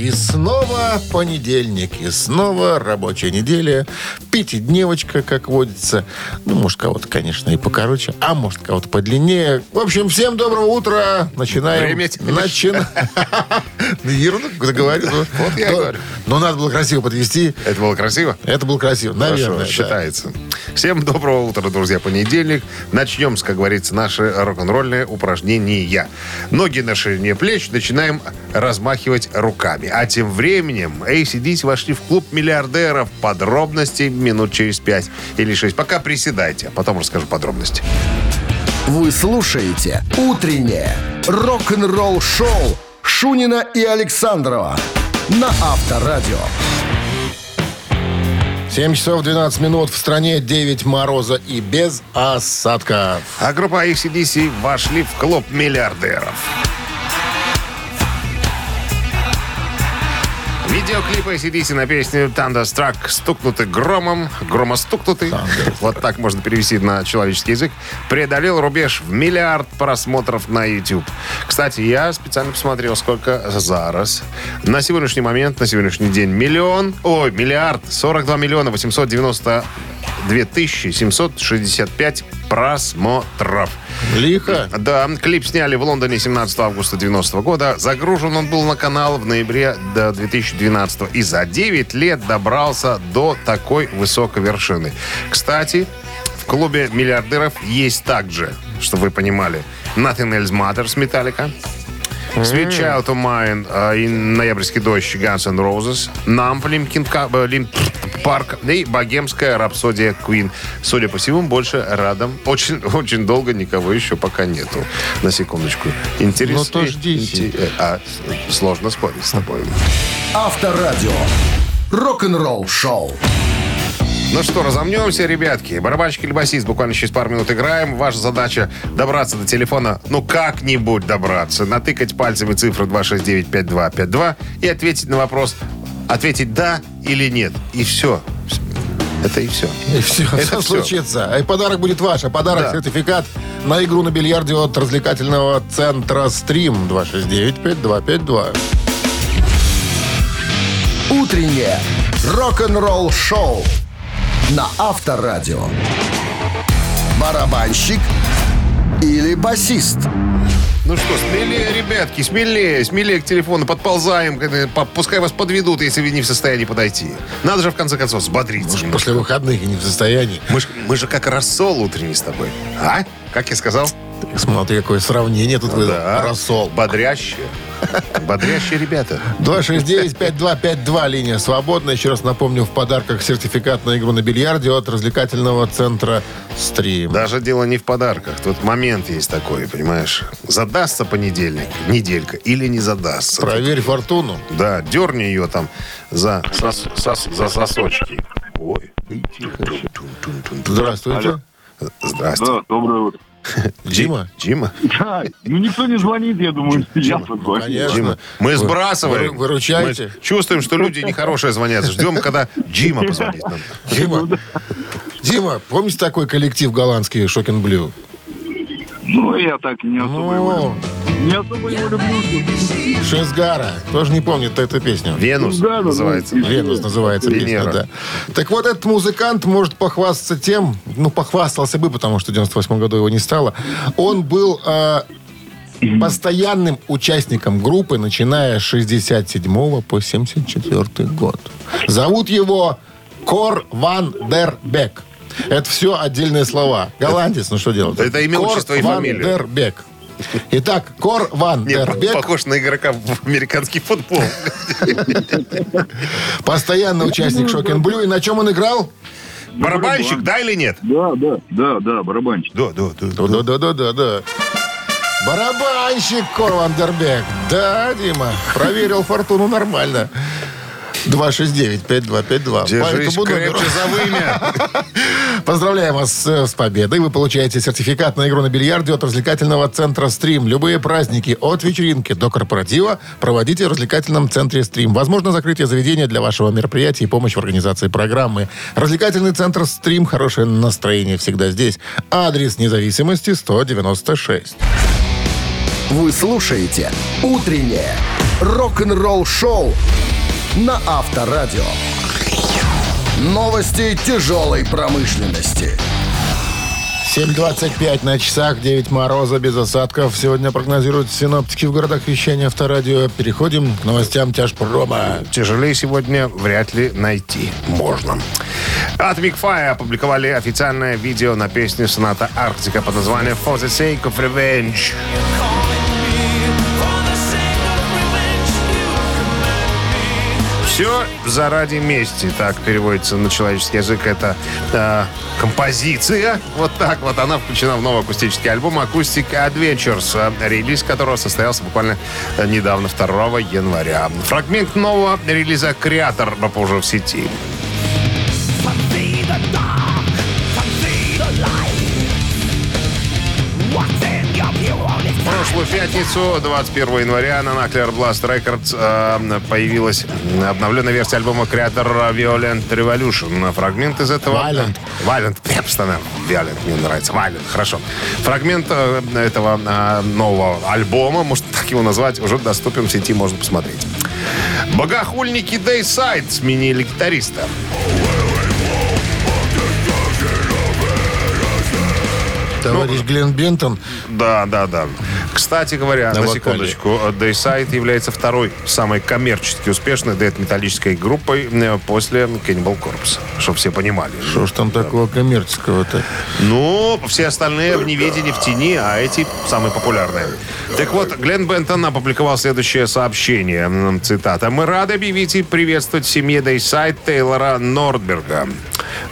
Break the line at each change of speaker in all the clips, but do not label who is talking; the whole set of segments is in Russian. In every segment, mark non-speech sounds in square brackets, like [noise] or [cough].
И снова понедельник, и снова рабочая неделя, пятидневочка, как водится. Ну, может, кого-то, конечно, и покороче, а может, кого-то подлиннее. В общем, всем доброго утра. Начинаем. Начинаем. [laughs] Ерунду говорю.
Вот я говорю.
Но надо было красиво подвести.
Это было красиво?
Это было красиво, наверное.
считается. Всем доброго утра, друзья. Понедельник. Начнем как говорится, наши рок-н-ролльные упражнения. Ноги на ширине плеч начинаем размахивать руками. А тем временем ACDC вошли в клуб миллиардеров. Подробности минут через пять или шесть. Пока приседайте, а потом расскажу подробности.
Вы слушаете «Утреннее рок-н-ролл-шоу» Шунина и Александрова на Авторадио.
7 часов 12 минут в стране, 9 мороза и без осадков.
А группа ACDC вошли в клуб миллиардеров. Видеоклип ACDC на песню Thunderstruck стукнуты громом, громостукнутый, вот так можно перевести на человеческий язык, преодолел рубеж в миллиард просмотров на YouTube. Кстати, я специально посмотрел, сколько зараз. На сегодняшний момент, на сегодняшний день миллион, ой, миллиард, 42 миллиона 890 2765 просмотров.
Лихо.
Да, клип сняли в Лондоне 17 августа 90 года. Загружен он был на канал в ноябре до 2012 и за 9 лет добрался до такой высокой вершины. Кстати, в клубе миллиардеров есть также, чтобы вы понимали, Nothing Else Matters Metallica, Sweet Child of Mine э, и Ноябрьский дождь Guns N' Roses, Linkin Ка- э, Лин- Парк и Богемская рапсодия Queen. Судя по всему, больше радом очень, [laughs] очень долго никого еще пока нету. На секундочку. Интересно.
Ну, то ждите.
Э, а, сложно спорить с тобой.
Авторадио. Рок-н-ролл-шоу.
Ну что, разомнемся, ребятки. Барабанщик или басист, буквально через пару минут играем. Ваша задача добраться до телефона, ну как-нибудь добраться, натыкать пальцами цифру 269-5252 и ответить на вопрос, ответить да или нет. И все. Это и все.
И все,
Это
все случится. А и подарок будет ваш. А подарок
Да.
сертификат на игру на бильярде от развлекательного центра «Стрим» 269-5252.
Утреннее рок-н-ролл-шоу на Авторадио. Барабанщик или басист?
Ну что, смелее, ребятки, смелее, смелее к телефону, подползаем, э, пускай вас подведут, если вы не в состоянии подойти. Надо же, в конце концов, взбодриться. немножко.
После выходных и не в состоянии.
Мы, ж, мы же как рассол утренний с тобой. А? Как я сказал?
Смотри, какое сравнение тут выдал. Рассол.
Бодрящие. Бодрящие ребята.
269-5252, линия свободна. Еще раз напомню, в подарках сертификат на игру на бильярде от развлекательного центра «Стрим».
Даже дело не в подарках. Тут момент есть такой, понимаешь? Задастся понедельник, неделька, или не задастся.
Проверь фортуну.
Да, дерни ее там за, сос- сос- за сосочки. Ой, и тихо.
Здравствуйте.
Здрасте.
Да, доброе утро. [laughs]
Дима?
Дима?
Да, ну никто не звонит, я думаю, я позвоню.
Конечно.
Дима. Мы сбрасываем.
вы- выручаете.
Мы чувствуем, что люди нехорошие звонят. Ждем, когда Дима позвонит нам.
Дима, Дима, помните такой коллектив голландский «Shocking Blue»?
Ну, я так не особо его
Ну,
люблю. Не особо его люблю.
Шизгара. Тоже не помнит эту песню.
Venus
Ну, да, да,
называется.
да.
Venus называется песня,
Венера.
да. Так вот, этот музыкант может похвастаться тем, ну, похвастался бы, потому что в 98 году его не стало. Он был э, постоянным участником группы, начиная с 67 по 74 год. Зовут его Кор Ван Дер Бек. Это все отдельные слова. Голландец, ну что делать?
Это имя, отчество и
Ван
фамилия.
Дер Бек. Итак, Кор Ван
Нет,
Дер Бек.
похож на игрока в американский футбол.
Постоянный участник Shocking Blue. И на чем он играл?
Барабанщик, да или нет?
Да, да, да, да, барабанщик.
Да, да, да.
Да-да-да-да-да. Барабанщик Кор Вандербек. Да, Дима, проверил фортуну нормально. 269-5252. По
Держись
номеру.
крепче за вымя. [laughs]
Поздравляем вас э, с победой. Вы получаете сертификат на игру на бильярде от развлекательного центра «Стрим». Любые праздники от вечеринки до корпоратива проводите в развлекательном центре «Стрим». Возможно, закрытие заведения для вашего мероприятия и помощь в организации программы. Развлекательный центр «Стрим». Хорошее настроение всегда здесь. Адрес независимости 196.
Вы слушаете «Утреннее рок-н-ролл-шоу» на Авторадио. Новости тяжелой промышленности.
7.25 на часах, 9 мороза без осадков. Сегодня прогнозируют синоптики в городах вещания Авторадио. Переходим к новостям тяжпрома.
Тяжелее сегодня вряд ли найти можно. Atomic Fire опубликовали официальное видео на песню соната Арктика под названием For the Sake of Revenge. Все заради мести, так переводится на человеческий язык. Это э, композиция, вот так вот, она включена в новый акустический альбом Acoustic Adventures, релиз которого состоялся буквально э, недавно, 2 января. Фрагмент нового релиза «Креатор» уже в сети. Прошлую пятницу, 21 января, на Nuclear Blast Records э, появилась обновленная версия альбома Creator Violent Revolution. Фрагмент из этого...
Violent.
Violent. Постоянно Violent мне нравится. Violent, хорошо. Фрагмент э, этого э, нового альбома, можно так его назвать, уже доступен в сети, можно посмотреть. Богохульники Dayside сменили гитариста.
Товарищ Глен Бентон.
Да, да, да. Кстати говоря,
На
на, секундочку, Dayside является второй самой коммерчески успешной дэт-металлической группой э, после Cannibal Corpse. Чтобы все понимали.
Что ж там такого коммерческого-то?
Ну, все остальные в неведении, в тени, а эти самые популярные. Так вот, Глен Бентон опубликовал следующее сообщение. Цитата. «Мы рады объявить и приветствовать в семье Dayside Тейлора Нордберга.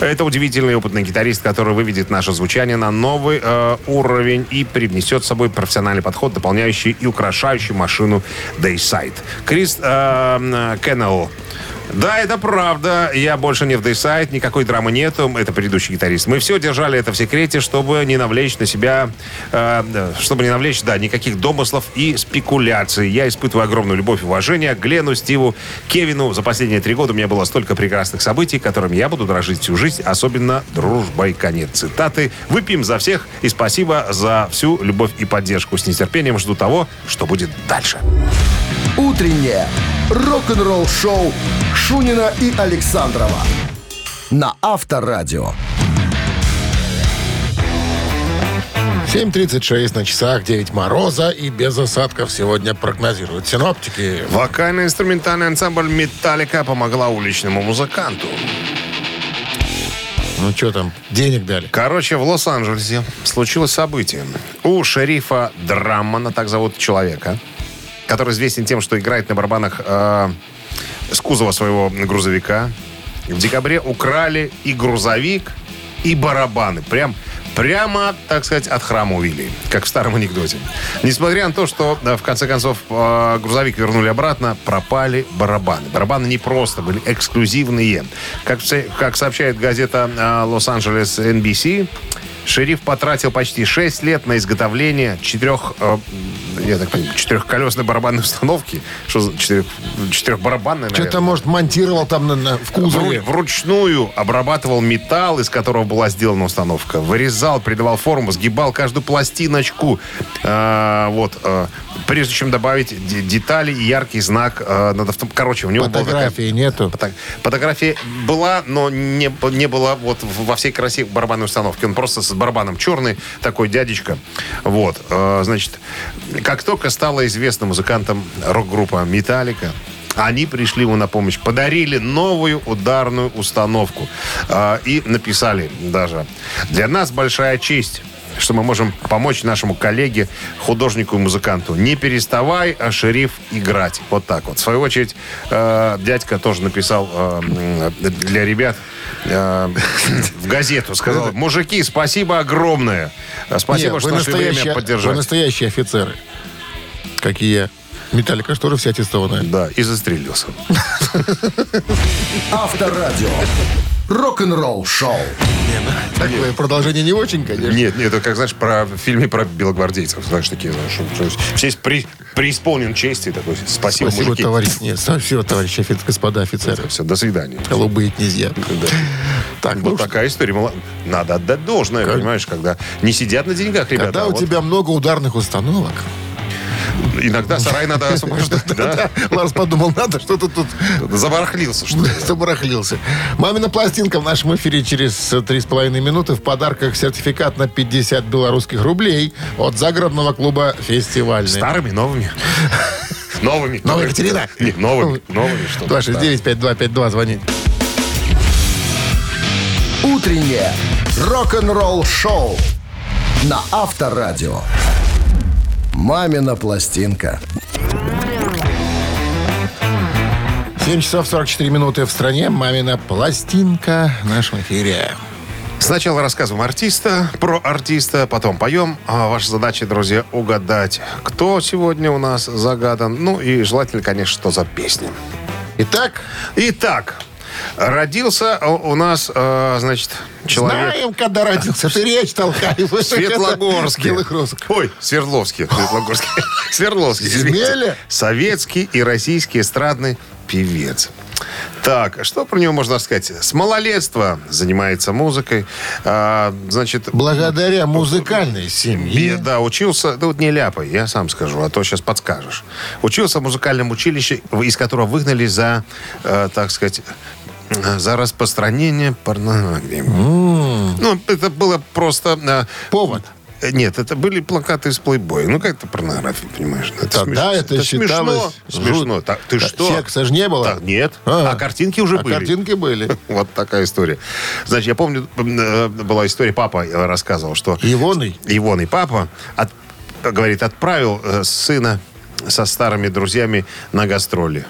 Это удивительный опытный гитарист, который выведет наше звучание на новый э, уровень и привнесет с собой профессиональный подход, дополняющий и украшающий машину Dayside. Крис э, э, Кеннелл да, это правда. Я больше не в Dayside, никакой драмы нету. Это предыдущий гитарист. Мы все держали это в секрете, чтобы не навлечь на себя, э, чтобы не навлечь, да, никаких домыслов и спекуляций. Я испытываю огромную любовь и уважение к Глену, Стиву, Кевину. За последние три года у меня было столько прекрасных событий, которыми я буду дрожить всю жизнь, особенно дружбой. Конец цитаты. Выпьем за всех и спасибо за всю любовь и поддержку. С нетерпением жду того, что будет дальше.
Утреннее рок-н-ролл-шоу Шунина и Александрова на Авторадио.
7.36 на часах, 9 мороза и без осадков сегодня прогнозируют синоптики.
Вокально-инструментальный ансамбль «Металлика» помогла уличному музыканту.
Ну что там, денег дали?
Короче, в Лос-Анджелесе случилось событие. У шерифа Драммана, так зовут человека, который известен тем, что играет на барабанах э, с кузова своего грузовика, в декабре украли и грузовик, и барабаны. Прям Прямо, так сказать, от храма увели, как в старом анекдоте. Несмотря на то, что, да, в конце концов, э, грузовик вернули обратно, пропали барабаны. Барабаны не просто были эксклюзивные. Как, как сообщает газета э, Лос-Анджелес NBC, шериф потратил почти 6 лет на изготовление четырех, э, я так понимаю, четырехколесной барабанной установки. Что за четырех, четырехбарабанной, наверное?
Что-то, может, монтировал там на- на- в кузове.
Вру- Вручную обрабатывал металл, из которого была сделана установка. Вырезал, придавал форму, сгибал каждую пластиночку. А, вот. а, прежде чем добавить де- детали и яркий знак а, над авто... Короче, у него была такая-
Фотографии нету.
Фото- Фотография была, но не, не было вот во всей красе барабанной установки. Он просто с барабаном черный, такой дядечка. Вот. Э, Значит, как только стало известно музыкантам рок-группа «Металлика», они пришли ему на помощь, подарили новую ударную установку. Э, И написали даже, для нас большая честь что мы можем помочь нашему коллеге, художнику и музыканту. Не переставай, а шериф играть. Вот так вот. В свою очередь, э, дядька тоже написал э, для ребят [laughs] в газету. Сказал, мужики, спасибо огромное. Спасибо,
Не,
что
вы
нашли время
настоящие, вы настоящие офицеры. Какие? Металлика, что же вся аттестованная.
Да, и застрелился. [laughs]
Авторадио. Рок-н-ролл шоу.
Такое продолжение не очень, конечно.
Нет, нет, это как, знаешь, про, в фильме про белогвардейцев. Знаешь, такие, знаешь, то есть все есть при, преисполнен чести. Такой, спасибо,
Спасибо,
мужики.
товарищ. Нет, спасибо, товарищи офи- господа офицеры.
Все, до свидания.
Голубые князья. [laughs] Так, ну
Вот
что,
такая история. Мало- Надо отдать должное, понимаешь, когда не сидят на деньгах, ребята.
когда
а
у
вот
тебя много ударных установок,
Иногда сарай надо освобождать, да?
Ларс подумал, надо что-то тут
Забарахлился, что ли?
забарахлился. Мамина пластинка в нашем эфире через э, три с половиной минуты. В подарках сертификат на 50 белорусских рублей от загородного клуба «Фестивальный».
Старыми, новыми. Новыми.
Новая Екатерина.
Не, новыми. Новыми, что ли, да.
269-5252, звоните.
Утреннее рок-н-ролл шоу на Авторадио. Мамина пластинка.
7 часов 44 минуты в стране. Мамина пластинка в нашем эфире.
Сначала рассказываем артиста, про артиста, потом поем. А ваша задача, друзья, угадать, кто сегодня у нас загадан. Ну и желательно, конечно, что за песня.
Итак,
Итак, родился у нас, э, значит, человек...
знаем, когда родился. Ты речь. [laughs] Белых роз.
Ой, Свердловский. Светлогорский. Свердловский. [laughs] Советский и российский эстрадный певец. Так, что про него можно сказать? С малолетства занимается музыкой. А, значит,
Благодаря музыкальной семье.
Да, учился, да вот не ляпай, я сам скажу, а то сейчас подскажешь. Учился в музыкальном училище, из которого выгнали за, э, так сказать, за распространение порнографии. Ну, это было просто... э,
Повод.
Э, Нет, это были плакаты из плейбоя. Ну, как это порнография, понимаешь? Это
Тогда
смеш-
это
смешно.
считалось
Смешно.
жут-
Так, ты что?
секса ж не было?
Так, нет.
А.
А, картинки уже
А
были.
картинки были. [laughs]
Вот такая история. Значит, я помню, э, была история, папа э, рассказывал, что
Ивоной.
Ивон и папа, от- говорит, отправил сына со старыми друзьями на гастроли.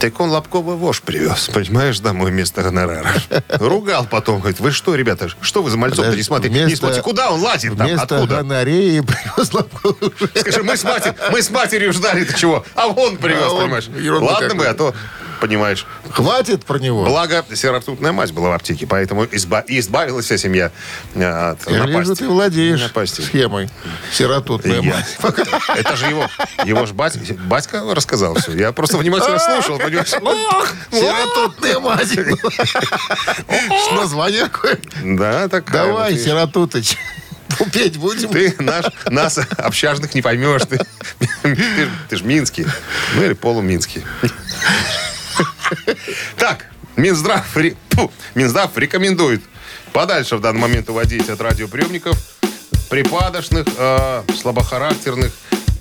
Так он лобковый вож привез, понимаешь, домой вместо гонорара. Ругал потом, говорит, вы что, ребята, что вы за мальцом
Подожди,
не смотрите? Не
вместо-
смотрите, куда он лазит там,
Вместо
откуда?
гонореи привез лобковую
Скажи, мы с, матер- мы с матерью ждали, ты чего? А он привез,
А он
понимаешь? Ладно бы, а то, понимаешь.
Хватит про него.
Благо, серотутная мать была в аптеке, поэтому изба- избавилась вся семья э, от
Я вижу,
напасти.
ты владеешь
Напасти.
схемой. Сиротутная
Я-
мать. [laughs]
Это же его, его же батя, батька рассказал все. Я просто внимательно слушал, понимаешь?
Сиротутная мать. Название какое?
Да, такая.
Давай,
вот,
Сиротутыч. Петь будем?
Ты наш, нас, общажных, не поймешь. Ты, ты, ты ж Минский. Ну, или полуминский. [laughs] Так, Минздрав, фу, Минздрав рекомендует подальше в данный момент уводить от радиоприемников припадочных, э, слабохарактерных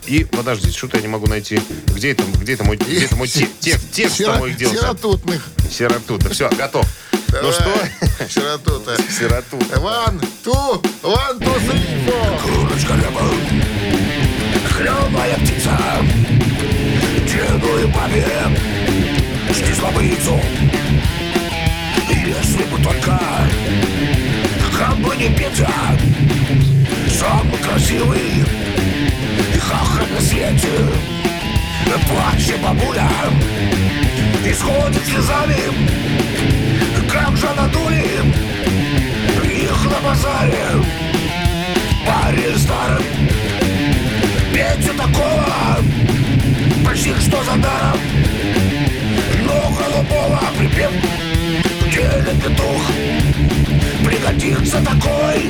и, подождите, что-то я не могу найти. Где это, где это мой, где это мой те- [laughs] текст, текст
Сиро-
мой делся?
Сиротутных.
Сиротута. Все, готов. Ну
Давай.
что? [laughs]
Сиротута.
Сиротута.
One, two, one, two, three, four.
Хлебная птица Деду и бы яйцо Если бы только. Как бы не Петя. Самый красивый. И хахаль на свете. Плаче бабуля. Исходит слезами. Как же надули Их на базаре. Парень старым Петю такого. Почти что за даром Но голубого припев В деле петух Пригодится такой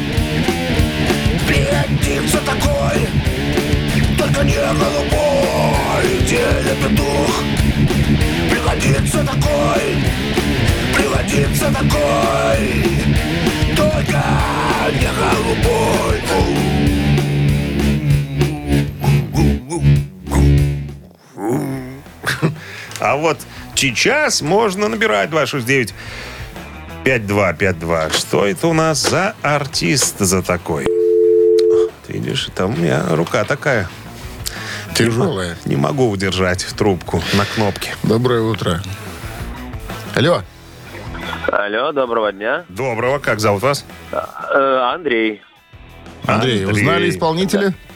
Пригодится такой Только не голубой В деле петух Пригодится такой Пригодится такой Только не голубой
А вот сейчас можно набирать 269 5252. Что это у нас за артист за такой? Ты видишь, там у меня рука такая.
Тяжелая.
Не могу удержать трубку на кнопке.
Доброе утро. Алло.
Алло, доброго дня.
Доброго, как зовут вас?
Э, Андрей.
Андрей, узнали исполнителя?
Э,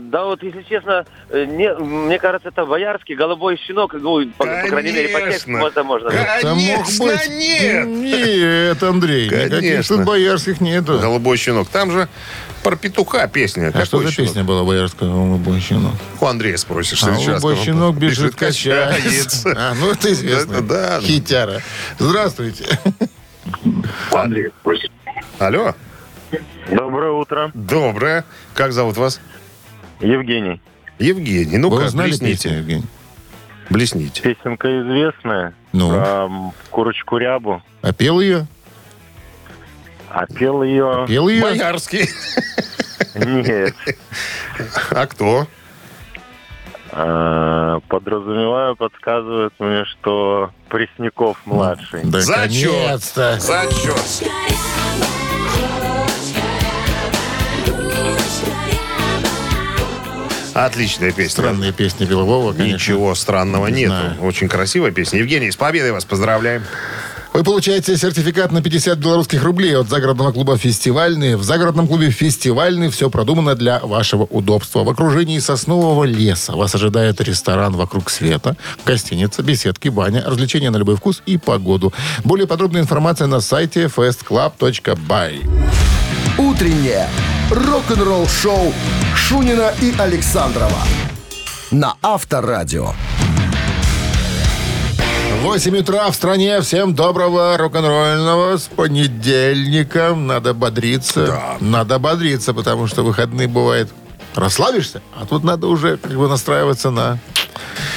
Да вот, если честно, э, не- мне кажется, это боярский голубой щенок. Ну, по, по крайней мере, по тексту
Конечно.
это можно.
Это мог
Конечно,
быть.
нет.
Нет, Андрей, никаких
Конечно.
тут боярских нету.
Голубой щенок. Там же про петуха песня.
А что
Какой
за
щенок?
песня была боярская голубой щенок?
У Андрея спросишь.
А голубой щенок бежит, качается. А, ну это известно.
Да, да.
Хитяра. Здравствуйте.
Андрей, просит.
Алло.
Доброе утро.
Доброе. Как зовут вас?
Евгений.
Евгений.
Вы
Ну-ка,
узнали песню,
блесните.
Евгений?
Блесните.
Песенка известная.
Ну?
Про курочку рябу.
А пел ее?
А пел ее...
Пел ее?
Боярский.
Нет.
А кто?
А, Подразумеваю, подсказывает мне, что Пресняков младший.
Да,
Зачет. Зачет. Отличная песня.
Странные песни Белового, конечно.
Ничего странного
Не
нету.
знаю.
Очень красивая песня. Евгений, с победой вас поздравляем.
Вы получаете сертификат на 50 белорусских рублей от загородного клуба «Фестивальный». В загородном клубе «Фестивальный» все продумано для вашего удобства. В окружении соснового леса вас ожидает ресторан «Вокруг света», гостиница, беседки, баня, развлечения на любой вкус и погоду. Более подробная информация на сайте festclub.by.
Утреннее рок-н-ролл-шоу Шунина и Александрова на Авторадио.
8 утра в стране. Всем доброго рок-н-ролльного. С понедельником. Надо бодриться. Надо бодриться, потому что выходные бывает расслабишься, а тут надо уже как бы настраиваться на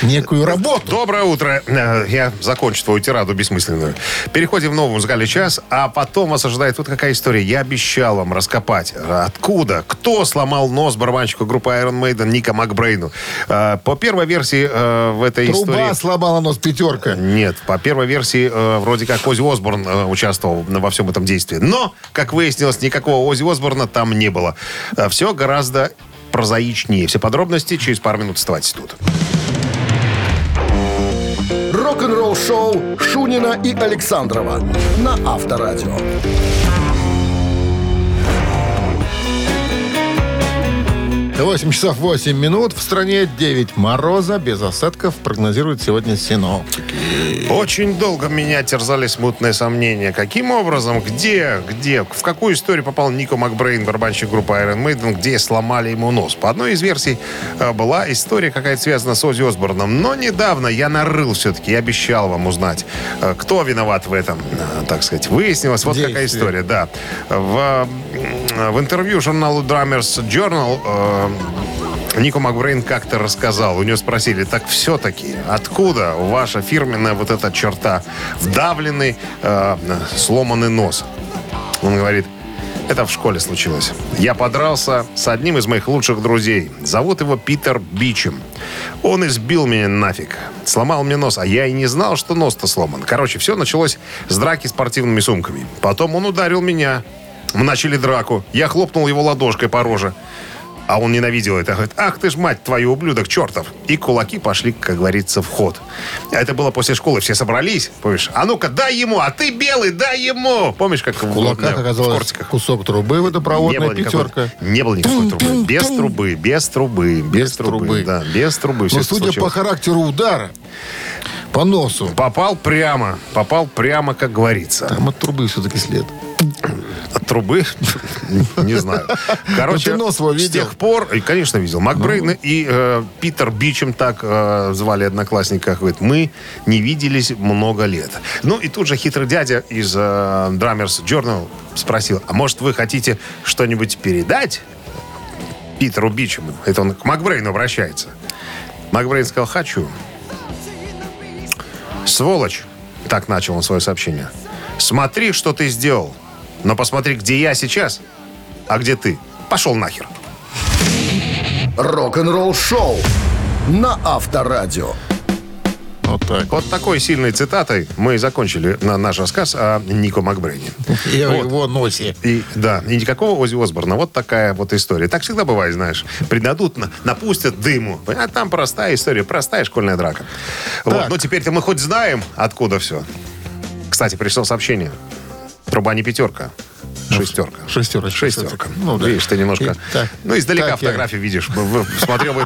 некую работу.
Доброе утро. Э, Я закончу твою тираду бессмысленную. Переходим в новый музыкальный час, а потом вас ожидает вот какая история. Я обещал вам раскопать. Откуда? Кто сломал нос барабанщику группы Iron Maiden Ника Макбрейну? Э, По первой версии э, в этой
Труба
истории...
сломала нос пятерка.
Нет, по первой версии, э, вроде как Ози Осборн э, участвовал во всем этом действии. Но, как выяснилось, никакого Ози Осборна там не было. все гораздо прозаичнее. Все подробности через пару минут оставайтесь тут.
Рок-н-ролл-шоу Шунина и Александрова на Авторадио.
8 часов 8 минут. В стране 9 мороза. Без осадков прогнозируют сегодня синоптики.
Очень долго меня терзали смутные сомнения. Каким образом, где, где, в какую историю попал Нико Макбрейн, барабанщик группы Iron Maiden, где сломали ему нос? По одной из версий э, была история какая-то связана с Ози Осборном. Но недавно я нарыл все-таки, я обещал вам узнать, э, кто виноват в этом, э, так сказать. Выяснилось, вот какая
Действие.
история, да. В, в интервью журналу Drummers Journal Нико Макбрейн как-то рассказал. У него спросили, так все-таки, откуда ваша фирменная вот эта черта? Вдавленный, э, сломанный нос. Он говорит, это в школе случилось. Я подрался с одним из моих лучших друзей. Зовут его Питер Бичем. Он избил меня нафиг. Сломал мне нос, а я и не знал, что нос-то сломан. Короче, все началось с драки спортивными сумками. Потом он ударил меня. Мы начали драку. Я хлопнул его ладошкой по роже. А он ненавидел это. Говорит, ах ты ж мать твою, ублюдок чертов. И кулаки пошли, как говорится, в ход. Это было после школы. Все собрались. Помнишь? А ну-ка, дай ему, а ты белый, дай ему. Помнишь, как
В кулаках
в
оказалось
кортиках?
кусок трубы
Не
водопроводная
было, никакой,
пятерка.
не было никакой трубы. Без трубы, без трубы, без,
Без
трубы.
трубы.
Да, без трубы.
Но судя по
случилось.
характеру удара, по носу,
Попал прямо, попал прямо, как говорится.
там от трубы все-таки след.
От трубы? [laughs] Не знаю. Короче,
Ну, нос
с тех пор, и, конечно, видел. Макбрейн и э, Питер Бичем, так э, звали одноклассника, говорит, мы не виделись много лет. Ну, и тут же хитрый дядя из э, Drummers Journal спросил, а может, вы хотите что-нибудь передать Питеру Бичему? Это он к Макбрейну обращается. Макбрейн сказал, хочу. Сволочь, так начал он свое сообщение. Смотри, что ты сделал. Но посмотри, где я сейчас, а где ты. Пошел нахер.
Рок-н-ролл-шоу на Авторадио.
Вот так.
Вот такой сильной цитатой мы и закончили на наш рассказ о Нико Макбрейне.
И о
Вот.
его носе.
И, да, и никакого Ози Осборна. Вот такая вот история. Так всегда бывает, знаешь. Придадут, на- напустят дыму. А там простая история, простая школьная драка. Вот.
Так.
Ну, теперь-то мы хоть знаем, откуда все. Кстати, пришло сообщение. Труба не пятерка. Шестерка.
Шестерочка.
Шестерка.
всё-таки. Ну, да.
Видишь, ты немножко...
И так-
ну, издалека
так я-
фотографию видишь. Смотрел бы,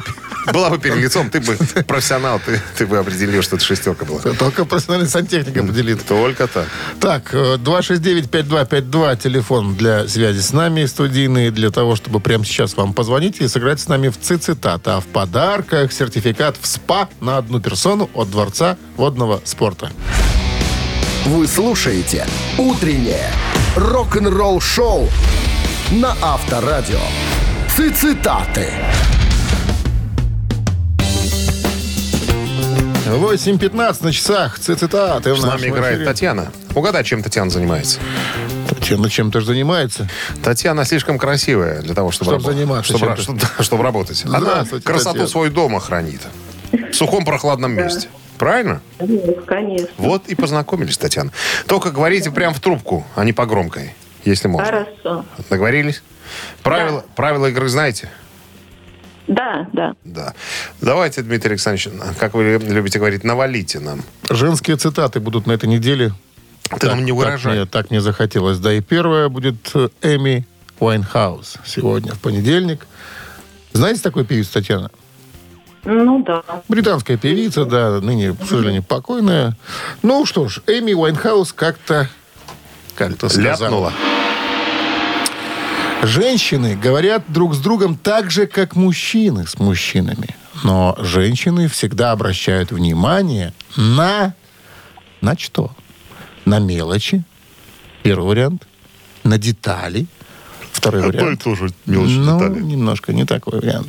была бы перед лицом, ты бы [laughs] профессионал, ты, ты бы определил, что это шестерка была.
Только профессиональный сантехник определит.
Только так.
Так, э, 269-5252, телефон для связи с нами, студийный, для того, чтобы прямо сейчас вам позвонить и сыграть с нами в цитат. А в подарках сертификат в СПА на одну персону от Дворца водного спорта.
Вы слушаете «Утреннее рок-н-ролл-шоу» на Авторадио. Цитаты.
8.15 на часах. Цитаты в
С нами играет
эфире.
Татьяна. Угадай, чем Татьяна занимается.
Татьяна чем-то же занимается.
Татьяна слишком красивая для того, чтобы,
Чтоб
рабо-
заниматься
чтобы, чтобы- да, [laughs] чтобы работать. Она красоту
Татьяна.
свою дома хранит. В сухом прохладном месте. Правильно?
Конечно.
Вот и познакомились, Татьяна. Только говорите прям в трубку, а не по громкой, если можно.
Хорошо.
Договорились? Правила, правила игры знаете?
Да, да.
Да. Давайте, Дмитрий Александрович, как вы любите говорить, навалите нам.
Женские цитаты будут на этой неделе.
Ты нам не
Так
выражай.
мне, так мне захотелось. Да, и первая будет э, Эми Уайнхаус сегодня, в понедельник. Знаете такую певицу, Татьяна?
Ну да.
Британская певица, да, ныне, к сожалению, покойная. Ну что ж, Эми Уайнхаус как-то как-то сказала.
Ляпнула.
Женщины говорят друг с другом так же, как мужчины с мужчинами. Но женщины всегда обращают внимание на... На что? На мелочи. Первый вариант. На детали. Второй вариант.
тоже мелочи
ну,
детали.
немножко не такой вариант.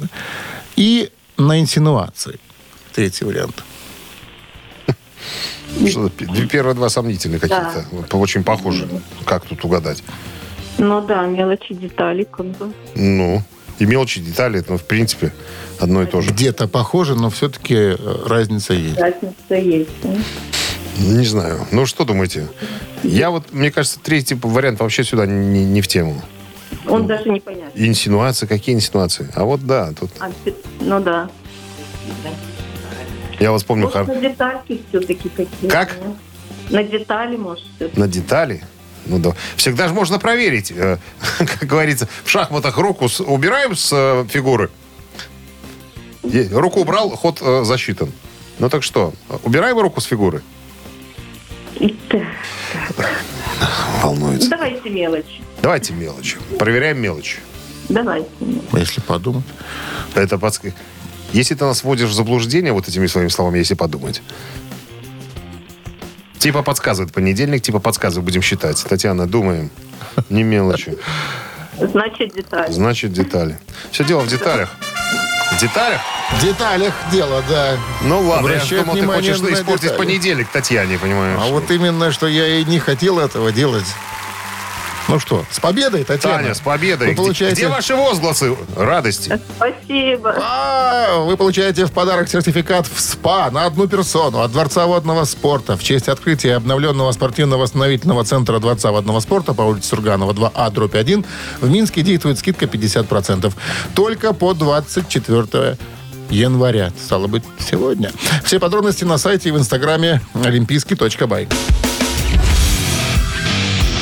И на инсинуации. Третий вариант.
Что, пи- первые два сомнительные какие-то. Вот Очень похожи. Как тут угадать?
Ну да, мелочи, детали как бы.
Ну, и мелочи, детали, это, ну, в принципе, одно и то же.
Где-то похоже, но все-таки разница есть.
Разница есть. да.
Не знаю. Ну, что думаете? Я вот, мне кажется, третий вариант вообще сюда не, не в тему.
Он даже не понятен.
Инсинуации, какие инсинуации? А вот да, тут
А, ну да.
я вот помню
Может,
хор-
на детальки все-таки какие
Как?
На детали, может, все-таки.
на детали. Ну да. Всегда же можно проверить. э, [laughs] Как говорится, в шахматах руку с- убираем с э, фигуры. Руку убрал, ход э, засчитан. Ну так что, убираем руку с фигуры? [laughs] Волнуется.
Давайте мелочи.
Давайте мелочи. Проверяем мелочи.
Давайте.
Если подумать.
Это подск... Если ты нас вводишь в заблуждение вот этими своими словами, если подумать. Типа подсказывает понедельник, типа подсказывает, будем считать. Татьяна, думаем. Не мелочи.
Значит, детали.
Значит, детали. Все дело в деталях. В деталях?
В деталях дело, да.
Ну ладно, я
Обращает
думал, ты хочешь испортить
детали.
понедельник Татьяне, понимаешь?
А вот именно, что я и не хотел этого делать. Ну что, с победой, Татьяна.
Таня, с победой.
Вы
Где-
получаете...
Где ваши возгласы радости?
Спасибо.
А, Вы получаете в подарок сертификат в СПА на одну персону от Дворца водного спорта в честь открытия обновленного спортивно-восстановительного центра Дворца водного спорта по улице Сурганова 2А, дробь 1. В Минске действует скидка 50%. Только по 24 января. Стало быть, сегодня. Все подробности на сайте и в инстаграме олимпийский.бай.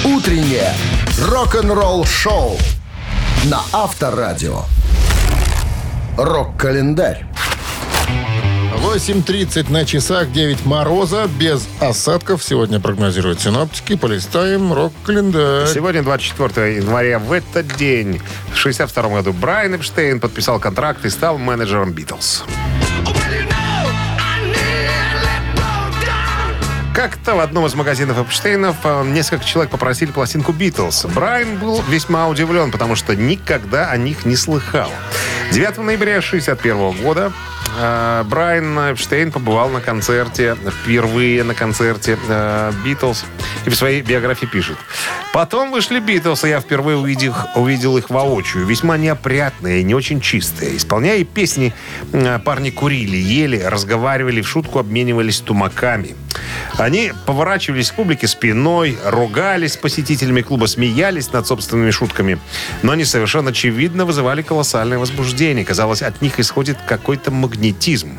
Утреннее рок-н-ролл-шоу на Авторадио. Рок-календарь.
8.30 на часах, 9 мороза, без осадков. Сегодня прогнозируют синоптики. Полистаем рок-календарь.
Сегодня, 24 января, в этот день, в 62 году, Брайан Эпштейн подписал контракт и стал менеджером Битлз. Как-то в одном из магазинов Эпштейнов э, несколько человек попросили пластинку Битлз. Брайан был весьма удивлен, потому что никогда о них не слыхал. 9 ноября 1961 года э, Брайан Эпштейн побывал на концерте, впервые на концерте э, Битлз. И в своей биографии пишет. Потом вышли Битлз, и я впервые увидел, увидел их воочию. Весьма неопрятные, не очень чистые. Исполняя песни, парни курили, ели, разговаривали, в шутку обменивались тумаками. Они поворачивались к публике спиной, ругались с посетителями клуба, смеялись над собственными шутками. Но они совершенно очевидно вызывали колоссальное возбуждение. Казалось, от них исходит какой-то магнетизм.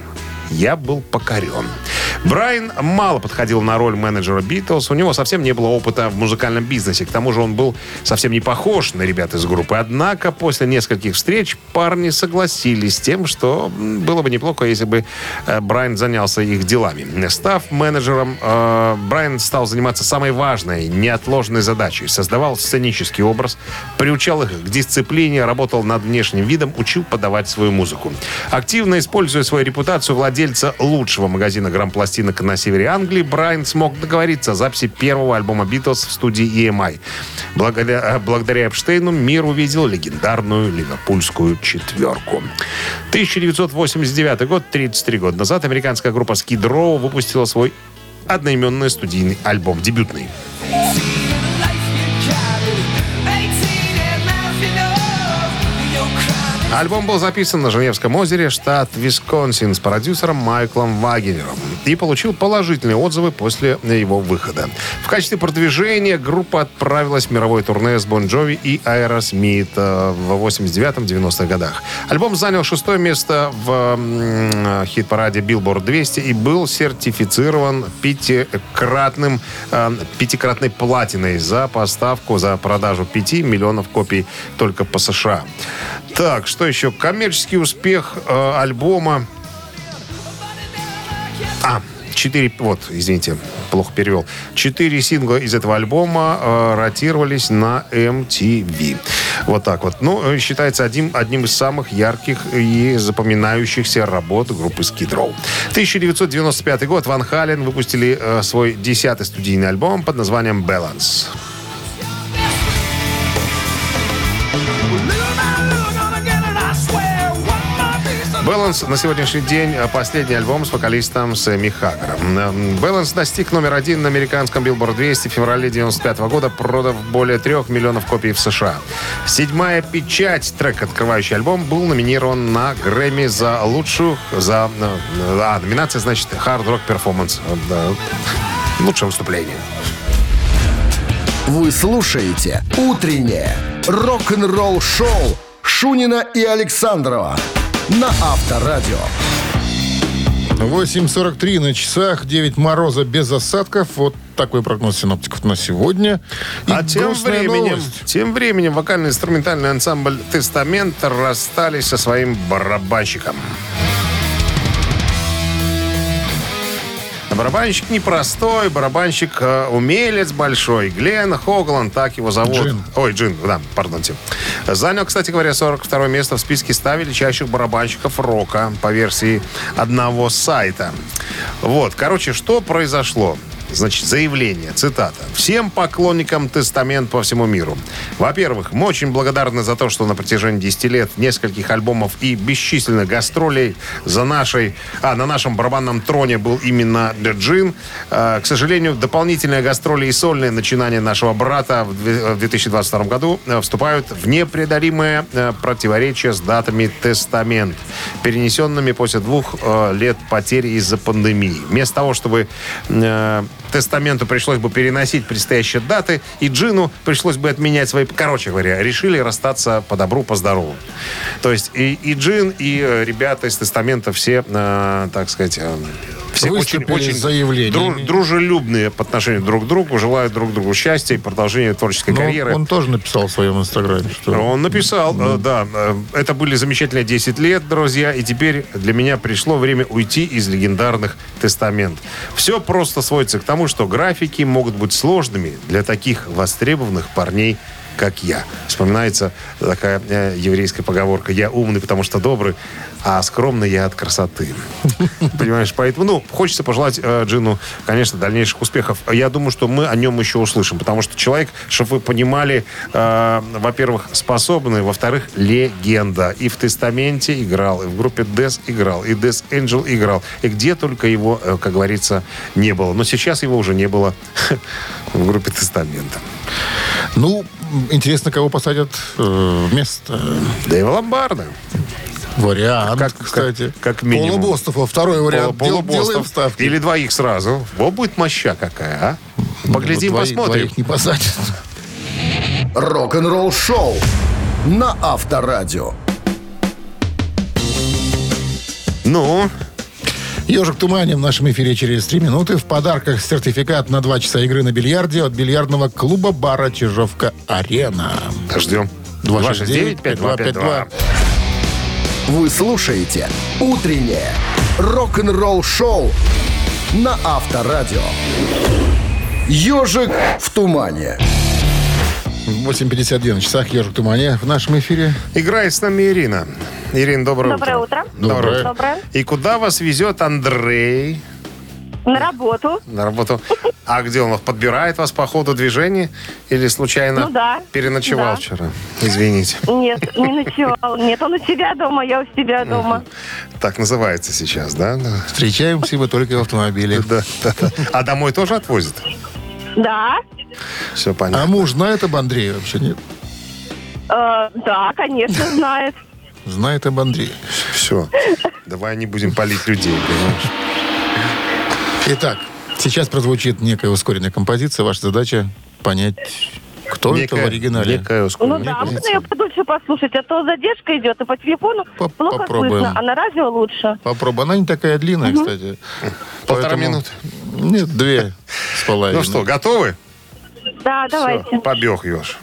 Я был покорен. Брайан мало подходил на роль менеджера Битлз. У него совсем не было опыта в музыкальном бизнесе. К тому же он был совсем не похож на ребят из группы. Однако после нескольких встреч парни согласились с тем, что было бы неплохо, если бы э, Брайан занялся их делами. Став менеджером, э, Брайан стал заниматься самой важной, неотложной задачей. Создавал сценический образ, приучал их к дисциплине, работал над внешним видом, учил подавать свою музыку. Активно используя свою репутацию владельца лучшего магазина грампластинок на севере Англии, Брайан смог договориться о записи первого альбома Битлз в студии EMI. Благодаря, э, благодаря Эпштейну мир увидел легендарную ливерпульскую четверку. 1989 год, 33 года назад, американская группа Skid Row выпустила свой одноименный студийный альбом, дебютный. Альбом был записан на Женевском озере, штат Висконсин, с продюсером Майклом Вагенером и получил положительные отзывы после его выхода. В качестве продвижения группа отправилась в мировое турне с Bon Jovi и Аэросмит э, в 89-90-х годах. Альбом занял шестое место в хит-параде Billboard 200 и был сертифицирован пятикратным, э, пятикратной платиной за поставку, за продажу 5 миллионов копий только по США. Так, что еще? Коммерческий успех э, альбома. А, четыре, вот, извините, плохо перевел. Четыре сингла из этого альбома э, ротировались на MTV. Вот так вот. Ну, э, считается одним, одним из самых ярких и запоминающихся работ группы Skid Row. 1995 год Ван Хален выпустили э, свой десятый студийный альбом под названием «Balance». Баланс на сегодняшний день э, последний альбом с вокалистом Сэмми Хаггером. Баланс достиг номер один на американском Billboard 200 в феврале 95 года, продав более трех миллионов копий в США. Седьмая печать, трек, открывающий альбом, был номинирован на Грэмми за лучшую, за, э, а, номинация, значит, Hard Rock Performance. Э. Лучшее выступление.
Вы слушаете «Утреннее рок-н-ролл-шоу» Шунина и Александрова на Авторадио.
8.43 на часах, 9 мороза без осадков. Вот такой прогноз синоптиков на сегодня. И
а тем временем,
новость.
тем временем вокально-инструментальный ансамбль «Тестамент» расстались со своим барабанщиком. Барабанщик непростой, барабанщик э, умелец большой. Глен Хогланд, так его зовут.
Джин.
Ой, Джин, да, пардонте. Занял, кстати говоря, 42 место в списке 100 величайших барабанщиков рока по версии одного сайта. Вот, короче, что произошло? Значит, заявление, цитата. «Всем поклонникам Тестамент по всему миру. Во-первых, мы очень благодарны за то, что на протяжении 10 лет, нескольких альбомов и бесчисленных гастролей за нашей, а, на нашем барабанном троне был именно Джин. А, к сожалению, дополнительные гастроли и сольные начинания нашего брата в две- в 2022 году э, вступают в непреодолимое э, противоречие с датами Тестамент, перенесенными после двух э, лет потери из-за пандемии. Вместо того, чтобы Тестаменту пришлось бы переносить предстоящие даты, и Джину пришлось бы отменять свои... Короче говоря, решили расстаться по добру, по здорову. То есть и, и Джин, и э, ребята из Тестамента все, э, так сказать... э, все очень,
Выступили
очень
с заявлениями.
дру- дружелюбные по отношению друг к другу, желают друг другу счастья и продолжения творческой
Но
карьеры.
он тоже написал в своем инстаграме, что...
Он написал, э, да, э, это были замечательные 10 лет, друзья, и теперь для меня пришло время уйти из легендарных тестамент. Все просто сводится к тому, что графики могут быть сложными для таких востребованных парней, как я. Вспоминается такая э, еврейская поговорка «Я умный, потому что добрый, а скромный я от красоты». [laughs] Понимаешь, поэтому, ну, хочется пожелать э, Джину, конечно, дальнейших успехов. Я думаю, что мы о нем еще услышим, потому что человек, чтобы вы понимали, э, во-первых, способный, во-вторых, легенда. И в «Тестаменте» играл, и в группе Death играл, и Death Angel играл. И где только его, э, как говорится, не было. Но сейчас его уже не было [laughs] в группе «Тестамента».
Ну, интересно, кого посадят э, вместо
Дэйва Ломбарда.
вариант,
Как-
кстати.
как- как минимум.
Полубостов, второй вариант.
Полубостов.
Делаем ставки.
Или двоих сразу. Вот будет моща какая, а? Поглядим,
Ну, двоих-
посмотрим.
Двоих не посадят.
Рок-н-ролл-шоу на Авторадио.
Ну,
Ежик Тумани в нашем эфире через три минуты. В подарках сертификат на два часа игры на бильярде от бильярдного клуба бара Чижовка-Арена.
Ждем.
269-5252.
Вы слушаете «Утреннее рок-н-ролл-шоу» на Авторадио. «Ежик в тумане».
8.52 на часах Ежик Тумани в нашем эфире.
Играет с нами Ирина. Ирина, доброе,
Доброе утро.
Доброе.
Доброе.
И куда вас везет Андрей
На работу.
на работу? А где он подбирает вас по ходу движения? Или случайно
Ну да.
переночевал
Да.
вчера? Извините.
Нет, не ночевал. Нет, он у себя дома, я у себя дома.
Так называется сейчас, да? Да.
Встречаемся мы только в автомобиле.
Да, да, да. А домой тоже отвозит?
Да.
Все
А
понятно.
муж знает об Андрее вообще? Нет?
Э, да, конечно, знает.
Знает об Андрее.
Все. Давай не будем палить людей, понимаешь?
Итак, сейчас прозвучит некая ускоренная композиция. Ваша задача понять, кто это в
Некая-
оригинале.
Некая
Ну
ускоренная
да, можно
позиция.
ее подольше послушать, а то задержка идет, и по телефону
По-
плохо
попробуем.
слышно, а на радио лучше.
Попробуй. Она не такая длинная, кстати.
Полтора
Поэтому-
минуты.
Нет, две с половиной.
Ну что, готовы?
Да, давайте.
Побег, Ёж.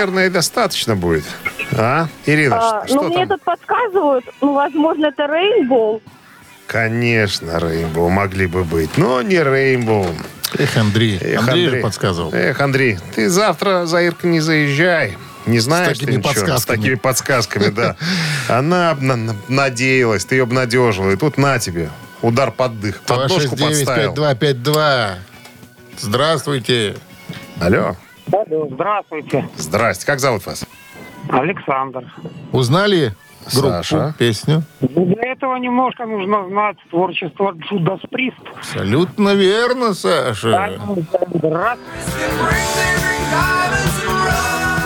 Наверное, и достаточно будет. А? Ирина,
А,
ш-
ну,
что
мне
там?
тут подсказывают, ну, возможно, это Рейнбоу.
Конечно, Рейнбоу могли бы быть, но не Рейнбоу.
Эх, Андрей.
Эх,
Андрей же подсказывал.
Эх, Андрей, ты завтра за Иркой не заезжай. Не знаешь
такими
ты ничего, С
подсказками.
такими подсказками, да. [laughs] Она на- на- надеялась, ты ее обнадежила. И тут на тебе. Удар под дых. Подножку подставил.
269-5252. Здравствуйте.
Алло.
Здравствуйте,
Здрасте. Как зовут вас?
Александр.
Узнали группу,
Саша.
песню?
Ну, Для этого немножко нужно знать творчество Джудас Прист.
Абсолютно верно, Саша.
Здравствуйте.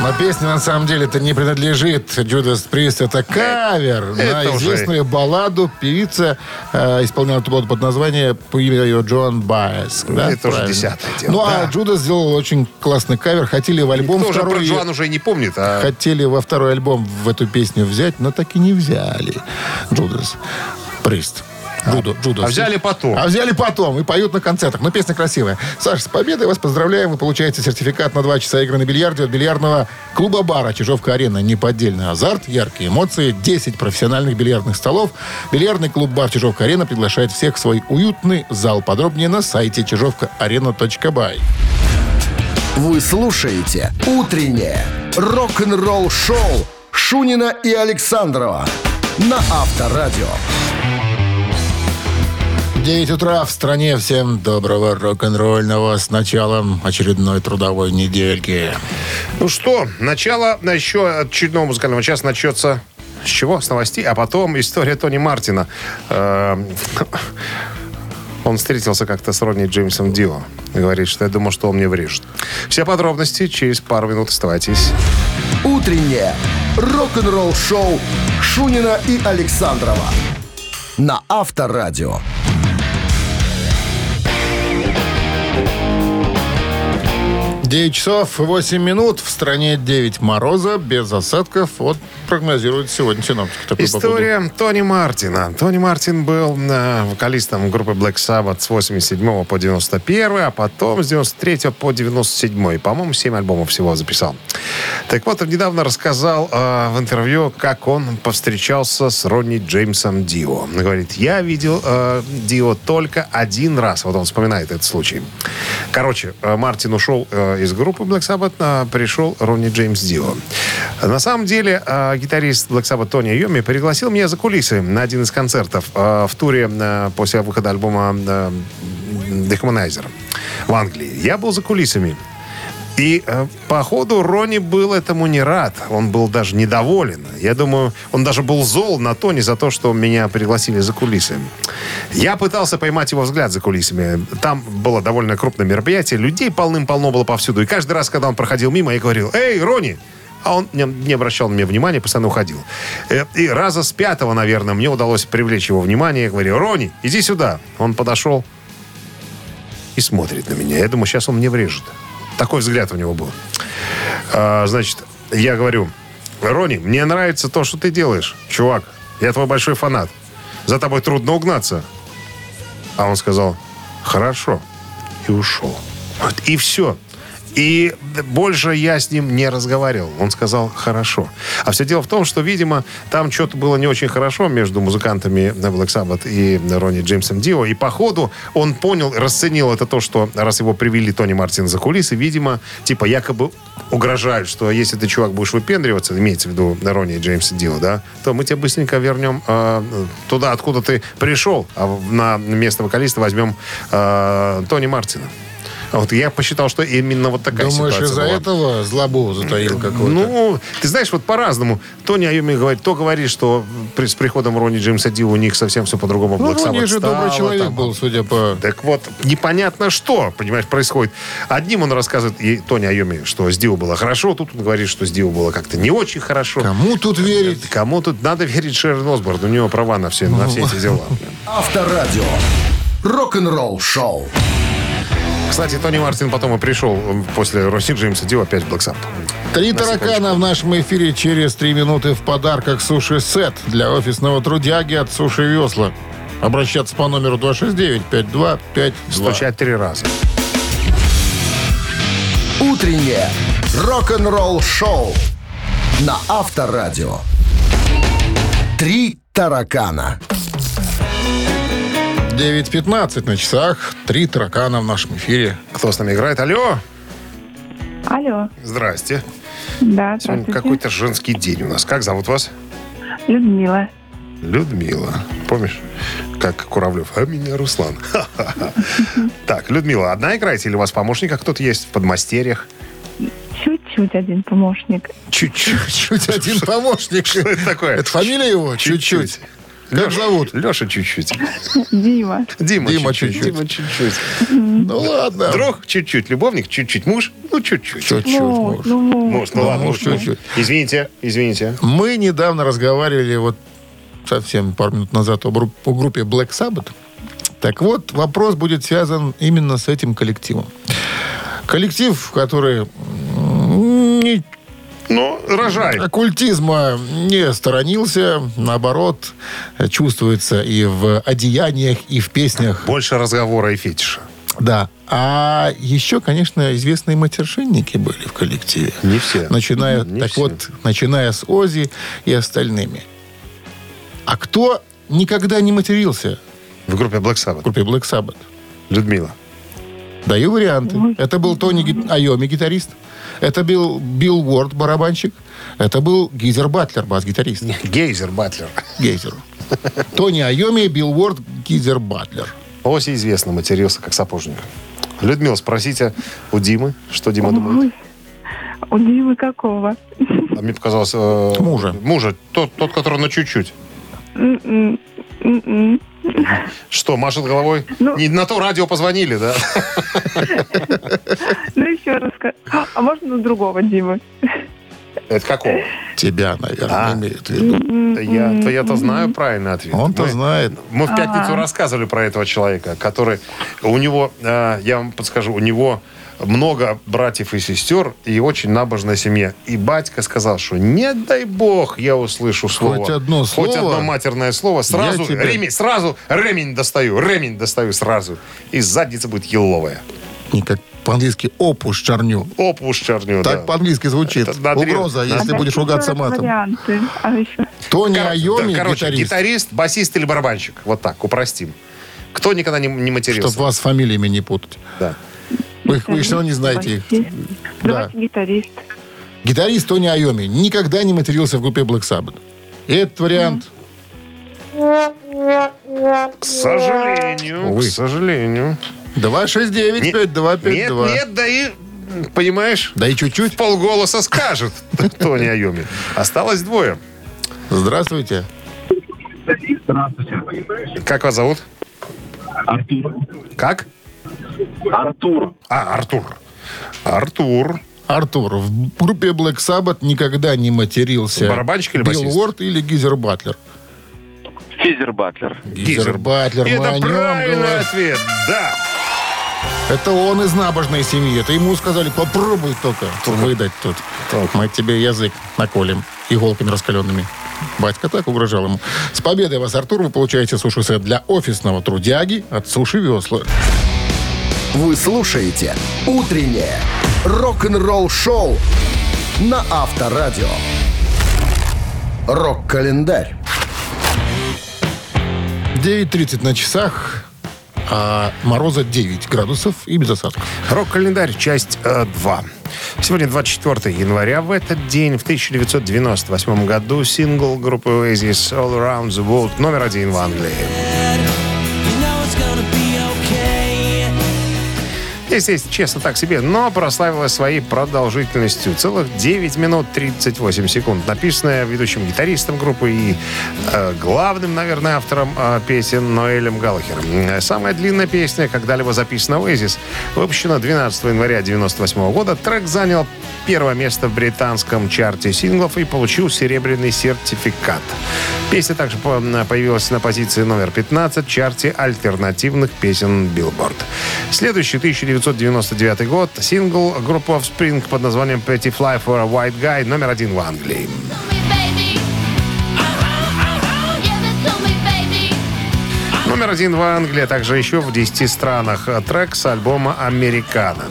Но песня на самом деле это не принадлежит Judas Priest. Это кавер на
это уже-
известную балладу. Певица э, исполняла эту балладу под названием по имени ее Джоан Байес. Да,
Это уже десятое дело,
Ну,
да.
а Джудас сделал очень классный кавер. Хотели в альбом
Кто уже про
второй...
Джоан уже не помнит, а
Хотели во второй альбом в эту песню взять, но так и не взяли. Джудас Прист. Джудо, Джудас.
а взяли потом.
А взяли потом и поют на концертах. Но песня красивая. Саша, с победой вас поздравляем. Вы получаете сертификат на два часа игры на бильярде от бильярдного клуба-бара «Чижовка-арена». Неподдельный азарт, яркие эмоции, 10 профессиональных бильярдных столов. Бильярдный клуб-бар «Чижовка-арена» приглашает всех в свой уютный зал. Подробнее на сайте чижовкаарена.бай.
Вы слушаете «Утреннее рок-н-ролл-шоу» Шунина и Александрова на Авторадио.
9 утра в стране. Всем доброго рок-н-ролльного с началом очередной трудовой недельки.
Ну что, начало еще очередного музыкального часа начнется с чего? С новостей, а потом история Тони Мартина. Э, [laughs] Он встретился как-то с Ронни Джеймсом Дио. Говорит, что я думал, что он мне врежет. Все подробности через пару минут. Оставайтесь.
«Утреннее рок-н-ролл-шоу» Шунина и Александрова на Авторадио.
Девять часов 8 минут. В стране 9 мороза, без осадков. Вот прогнозирует сегодня синоптик
История Тони Мартина. Тони Мартин был э, вокалистом группы Black Sabbath с 87 по 91, а потом с 93 по 97. По-моему, 7 альбомов всего записал. Так вот, он недавно рассказал э, в интервью, как он повстречался с Ронни Джеймсом Дио. Он говорит, я видел э, Дио только один раз. Вот он вспоминает этот случай. Короче, э, Мартин ушел э, из группы Black Sabbath а, пришел Ронни Джеймс Дио. На самом деле, а, гитарист Black Sabbath Тони Йоми пригласил меня за кулисы на один из концертов а, в туре после выхода альбома Dehumanizer в Англии. Я был за кулисами. И э, по ходу Ронни был этому не рад. Он был даже недоволен. Я думаю, он даже был зол на Тони за то, что меня пригласили за кулисы. Я пытался поймать его взгляд за кулисами. Там было довольно крупное мероприятие. Людей полным-полно было повсюду. И каждый раз, когда он проходил мимо, я говорил, «Эй, Ронни!» А он не, обращал на меня внимания, постоянно уходил. Э, И раза с пятого, наверное, мне удалось привлечь его внимание. Я говорю, Ронни, иди сюда. Он подошел и смотрит на меня. Я думаю, сейчас он мне врежет. Такой взгляд у него был. А, значит, я говорю, Ронни, мне нравится то, что ты делаешь, чувак. Я твой большой фанат. За тобой трудно угнаться. А он сказал, хорошо. И ушел. Вот, И все. И больше я с ним не разговаривал. Он сказал, хорошо. А все дело в том, что, видимо, там что-то было не очень хорошо между музыкантами Black Sabbath и Ронни Джеймсом Дио. И по ходу он понял, расценил это то, что раз его привели Тони Мартин за кулисы, видимо, типа якобы угрожают, что если ты, чувак, будешь выпендриваться, имеется в виду Ронни Джеймса Дио, да, то мы тебя быстренько вернем э, туда, откуда ты пришел, а на место вокалиста возьмем э, Тони Мартина. Вот я посчитал, что именно вот такая
Думаешь,
ситуация
из-за
была.
этого злобу затаил какой-то?
Ну, ты знаешь, вот по-разному. Тони Айоми говорит, то говорит, что при- с приходом Ронни Джеймса Ди у них совсем все по-другому.
Ну,
Black
Ронни же добрый
стало,
человек
там.
был, судя по...
Так вот, непонятно что, понимаешь, происходит. Одним он рассказывает, и Тони Айоми, что с Дио было хорошо, тут он говорит, что с Дио было как-то не очень хорошо.
Кому тут верить?
Кому тут надо верить Шерон Осборн? У него права на все, на все эти дела.
Авторадио. Рок-н-ролл шоу.
Кстати, Тони Мартин потом и пришел после Ронни Джеймса Дио опять в Black Sabbath.
Три
На
таракана в нашем эфире через три минуты в подарках суши-сет для офисного трудяги от Суши Весла. Обращаться по номеру 269-5252.
Стучать три раза.
Утреннее рок-н-ролл шоу на Авторадио. Три таракана.
9.15 на часах. Три таракана в нашем эфире.
Кто с нами играет? Алло,
Алло.
здрасте.
Да,
Сегодня
здравствуйте.
какой-то женский день у нас. Как зовут вас?
Людмила.
Людмила. Помнишь, как Куравлев? А меня Руслан. [laughs] Так, Людмила, одна играете или у вас помощник, а кто-то есть в подмастерьях?
Чуть-чуть один помощник.
Чуть-чуть.
Чуть один [laughs] помощник.
Что это такое?
Это фамилия его? Чуть-чуть. Как зовут?
Леша чуть-чуть.
Дима.
Дима,
Дима
чуть-чуть. Дима чуть-чуть.
Ну ладно.
Друг чуть-чуть. Любовник чуть-чуть. Муж? Ну, чуть-чуть.
Чуть-чуть.
Муж,
может.
ну, муж.
Ну
Ну,
ладно.
муж чуть-чуть.
Извините, извините.
Мы недавно разговаривали вот совсем пару минут назад о, бру- о группе Black Sabbath. Так вот, вопрос будет связан именно с этим коллективом. Коллектив, который
Ну, рожай.
оккультизма не сторонился, наоборот, чувствуется и в одеяниях, и в песнях.
Больше разговора и фетиша.
Да. А еще, конечно, известные матершинники были в коллективе.
Не все.
Начиная,
Не
так
все.
вот, начиная с Ози и остальными. А кто никогда не матерился
В группе Black
в
Sabbath.
группе Black Sabbath?
Людмила.
Даю варианты. Это был Тони Айоми, гитарист. Это был Билл Уорд, барабанщик. Это был Гизер Батлер, бас-гитарист.
Гейзер Батлер.
Гейзер. Тони Айоми, Билл Уорд, Гизер Батлер.
Оси известно, матерился как сапожник. Людмила, спросите у Димы, что Дима думает.
Ой, У Димы какого?
А мне показалось... э,
Мужа.
Мужа. Тот, тот, который на чуть-чуть.
М-м, м-м.
Что, машет головой?
Ну-
Не на то радио позвонили, да?
Ну, еще раз. А можно на другого Димы?
Это какого?
Тебя, наверное,
А.
имеет в виду.
Я-то, я-то знаю правильный ответ.
Он-то знает.
Мы в пятницу
А.
рассказывали про этого человека, который... У него, э, я вам подскажу, у него много братьев и сестер и очень набожная семья. И батька сказал, что не дай бог я услышу слово.
Хоть одно
Хоть
слово,
одно матерное слово. Сразу,
тебя-
ремень, сразу ремень достаю, ремень достаю сразу. И задница будет еловая.
Не как по-английски опуш чарню.
Опуш черню,
Так
да.
по-английски звучит.
Это.
Угроза,
Да.
если
А
будешь ругаться матом.
Варианты. А?
Тони
Кор-
Айоми,
да, короче,
гитарист.
гитарист, басист или барабанщик. Вот так, упростим. Кто никогда не, не матерился?
Чтобы вас с фамилиями не путать.
Да.
Вы, вы все равно не знаете их.
Басист.
Да.
Давайте гитарист.
Гитарист Тони Айоми никогда не матерился в группе Black Sabbath. И этот вариант...
К сожалению,
Увы.
к сожалению.
269
Нет,
5252
нет, нет, да и, понимаешь,
Да и чуть-чуть.
полголоса скажет [laughs] Тони Айоми. Осталось двое.
Здравствуйте.
Здравствуйте.
Как вас зовут?
Артур.
Как?
Артур.
А, Артур. Артур.
Артур, в группе Black Sabbath никогда не матерился
Барабанщик или
Билл? Уорд или Гизер Батлер.
Физер Батлер.
Гизер Батлер,
И
мы о
это
нем
правильный
говорим.
ответ. Да.
Это он из набожной семьи. Это ему сказали, попробуй только, выдать тут. Мы тебе язык наколем иголками раскаленными. Батька так угрожал ему. С победой вас, Артур, вы получаете суши-сет для офисного трудяги от Суши Весла.
Вы слушаете «Утреннее рок-н-ролл-шоу» на Авторадио. Рок-календарь.
9.30 на часах, а мороза 9 градусов и без осадков.
Рок-календарь, часть 2. Сегодня 24 января. В этот день, в 1998 году, сингл группы Oasis «All Around the World» номер один в Англии. Здесь честно, так себе, но прославилась своей продолжительностью. Целых 9 минут 38 секунд. Написанная ведущим гитаристом группы и э, главным, наверное, автором э, песен Ноэлем Галлахером. Э, Самая длинная песня, когда-либо записана Oasis, выпущена 12 января 1998 года. Трек занял первое место в британском чарте синглов и получил серебряный сертификат. Песня также по- появилась на позиции номер 15 в чарте альтернативных песен Billboard. Следующий 1999 год. Сингл группы Offspring под названием Pretty Fly for a White Guy номер один в Англии. Номер один в Англии, а также еще в 10 странах. Трек с альбома «Американо».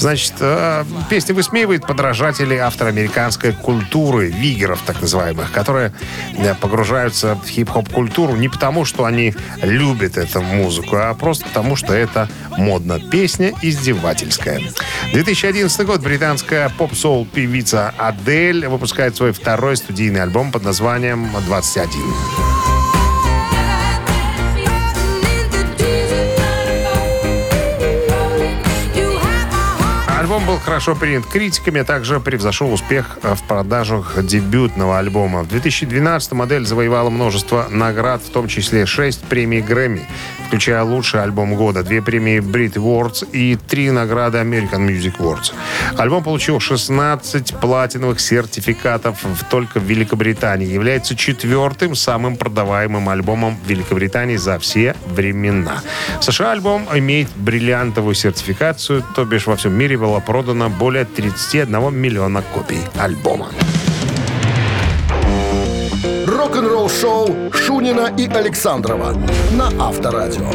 Значит, э, песня высмеивает подражателей афроамериканской культуры, вигеров так называемых, которые э, погружаются в хип-хоп-культуру не потому, что они любят эту музыку, а просто потому, что это модно. Песня издевательская. 2011 год британская поп-соул певица Адель выпускает свой второй студийный альбом под названием «21». Альбом был хорошо принят критиками, а также превзошел успех э, в продажах дебютного альбома. В 2012 модель завоевала множество наград, в том числе 6 премий Грэмми, включая лучший альбом года, 2 премии Brit Awards и 3 награды American Music Awards. Альбом получил 16 платиновых сертификатов только в Великобритании. Является четвертым самым продаваемым альбомом в Великобритании за все времена. В США альбом имеет бриллиантовую сертификацию, то бишь во всем мире было продано более 31 миллиона копий альбома.
Рок-н-ролл-шоу Шунина и Александрова на Авторадио.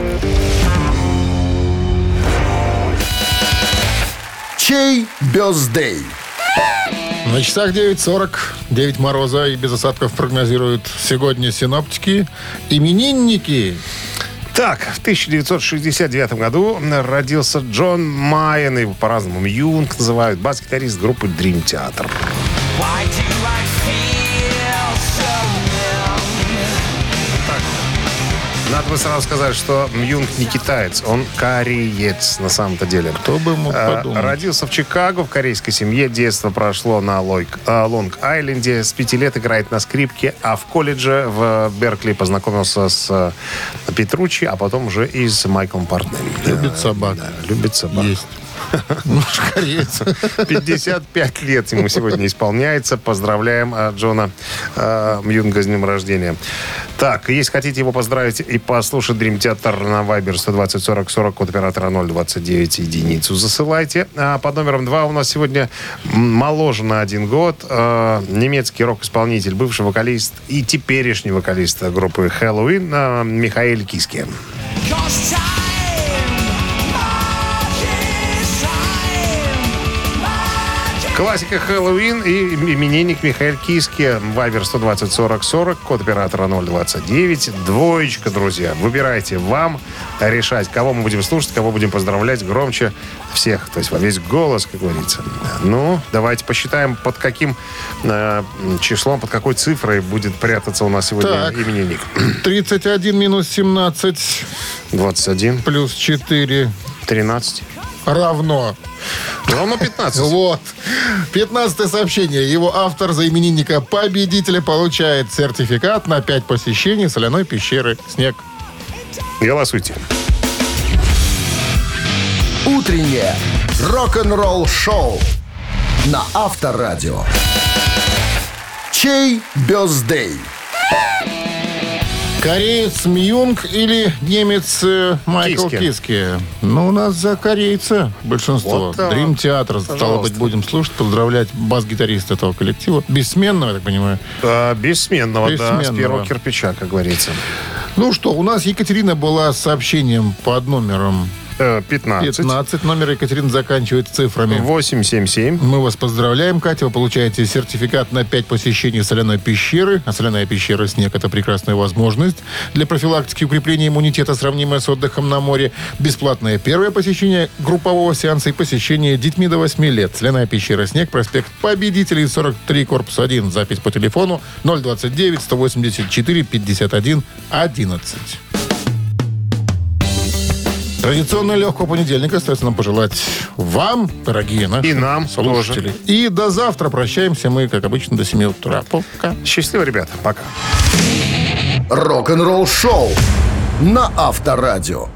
Чей бездей?
На часах 9.40, 9 мороза и без осадков прогнозируют сегодня синоптики. Именинники.
Так, в 1969 году родился Джон Майен, его по-разному Юнг называют, бас-гитарист группы Dream Theater. Надо бы сразу сказать, что Юнг не китаец, он кореец на самом-то деле.
Кто бы мог
Э,
подумать.
Родился в Чикаго, в корейской семье. Детство прошло на э, Лонг-Айленде. С пяти лет играет на скрипке, а в колледже в Беркли познакомился с э, Петручи, а потом уже и с Майклом Портнелли.
Любит собак.
да, любит собак.
Есть. Ну, ж кореец.
55 лет ему сегодня исполняется. Поздравляем э, Джона э, Юнга с днем рождения. Так, если хотите его поздравить и послушать Dream Theater на Viber 120 40 40 код оператора 029 единицу засылайте. А под номером 2 у нас сегодня моложе на один год э, немецкий рок-исполнитель, бывший вокалист и теперешний вокалист группы Хэллоуин э, Михаил Киски. Классика Хэллоуин и именинник Михаил Киски. Вайбер 120 40 40, код оператора 029. Двоечка, друзья. Выбирайте вам решать, кого мы будем слушать, кого будем поздравлять громче всех. То есть во весь голос, как говорится. Ну, давайте посчитаем, под каким э, числом, под какой цифрой будет прятаться у нас сегодня
Так.
именинник.
31 минус 17
21,
плюс 4
13.
Равно.
Ровно 15.
Вот. 15 сообщение. Его автор за именинника победителя получает сертификат на 5 посещений соляной пещеры «Снег».
Голосуйте.
Утреннее рок-н-ролл-шоу на Авторадио. Чей бездей?
Кореец Мьюнг или немец э, Майкл
Киски.
Киски? Ну, у нас за корейца большинство.
Вот.
Dream Theater, стало быть, будем слушать, поздравлять бас-гитариста этого коллектива. Бессменного, я так понимаю.
А, бессменного, да, с
Бессменного.
первого кирпича, как говорится.
Ну что, у нас Екатерина была с сообщением под номером
Э, 15.
15. Номер Екатерины заканчивается цифрами.
877.
Мы вас поздравляем, Катя. Вы получаете сертификат на 5 посещений соляной пещеры. А соляная пещера «Снег» — это прекрасная возможность для профилактики и укрепления иммунитета, сравнимая с отдыхом на море. Бесплатное первое посещение группового сеанса и посещение детьми до 8 лет. Соляная пещера «Снег», проспект Победителей, 43, корпус 1. Запись по телефону 029 184 51 11. Традиционно легкого понедельника остается нам пожелать вам, дорогие наши
И нам
слушатели. И до завтра прощаемся мы, как обычно, до 7 утра. Пока.
Счастливо, ребята. Пока.
Рок-н-ролл-шоу на Авторадио.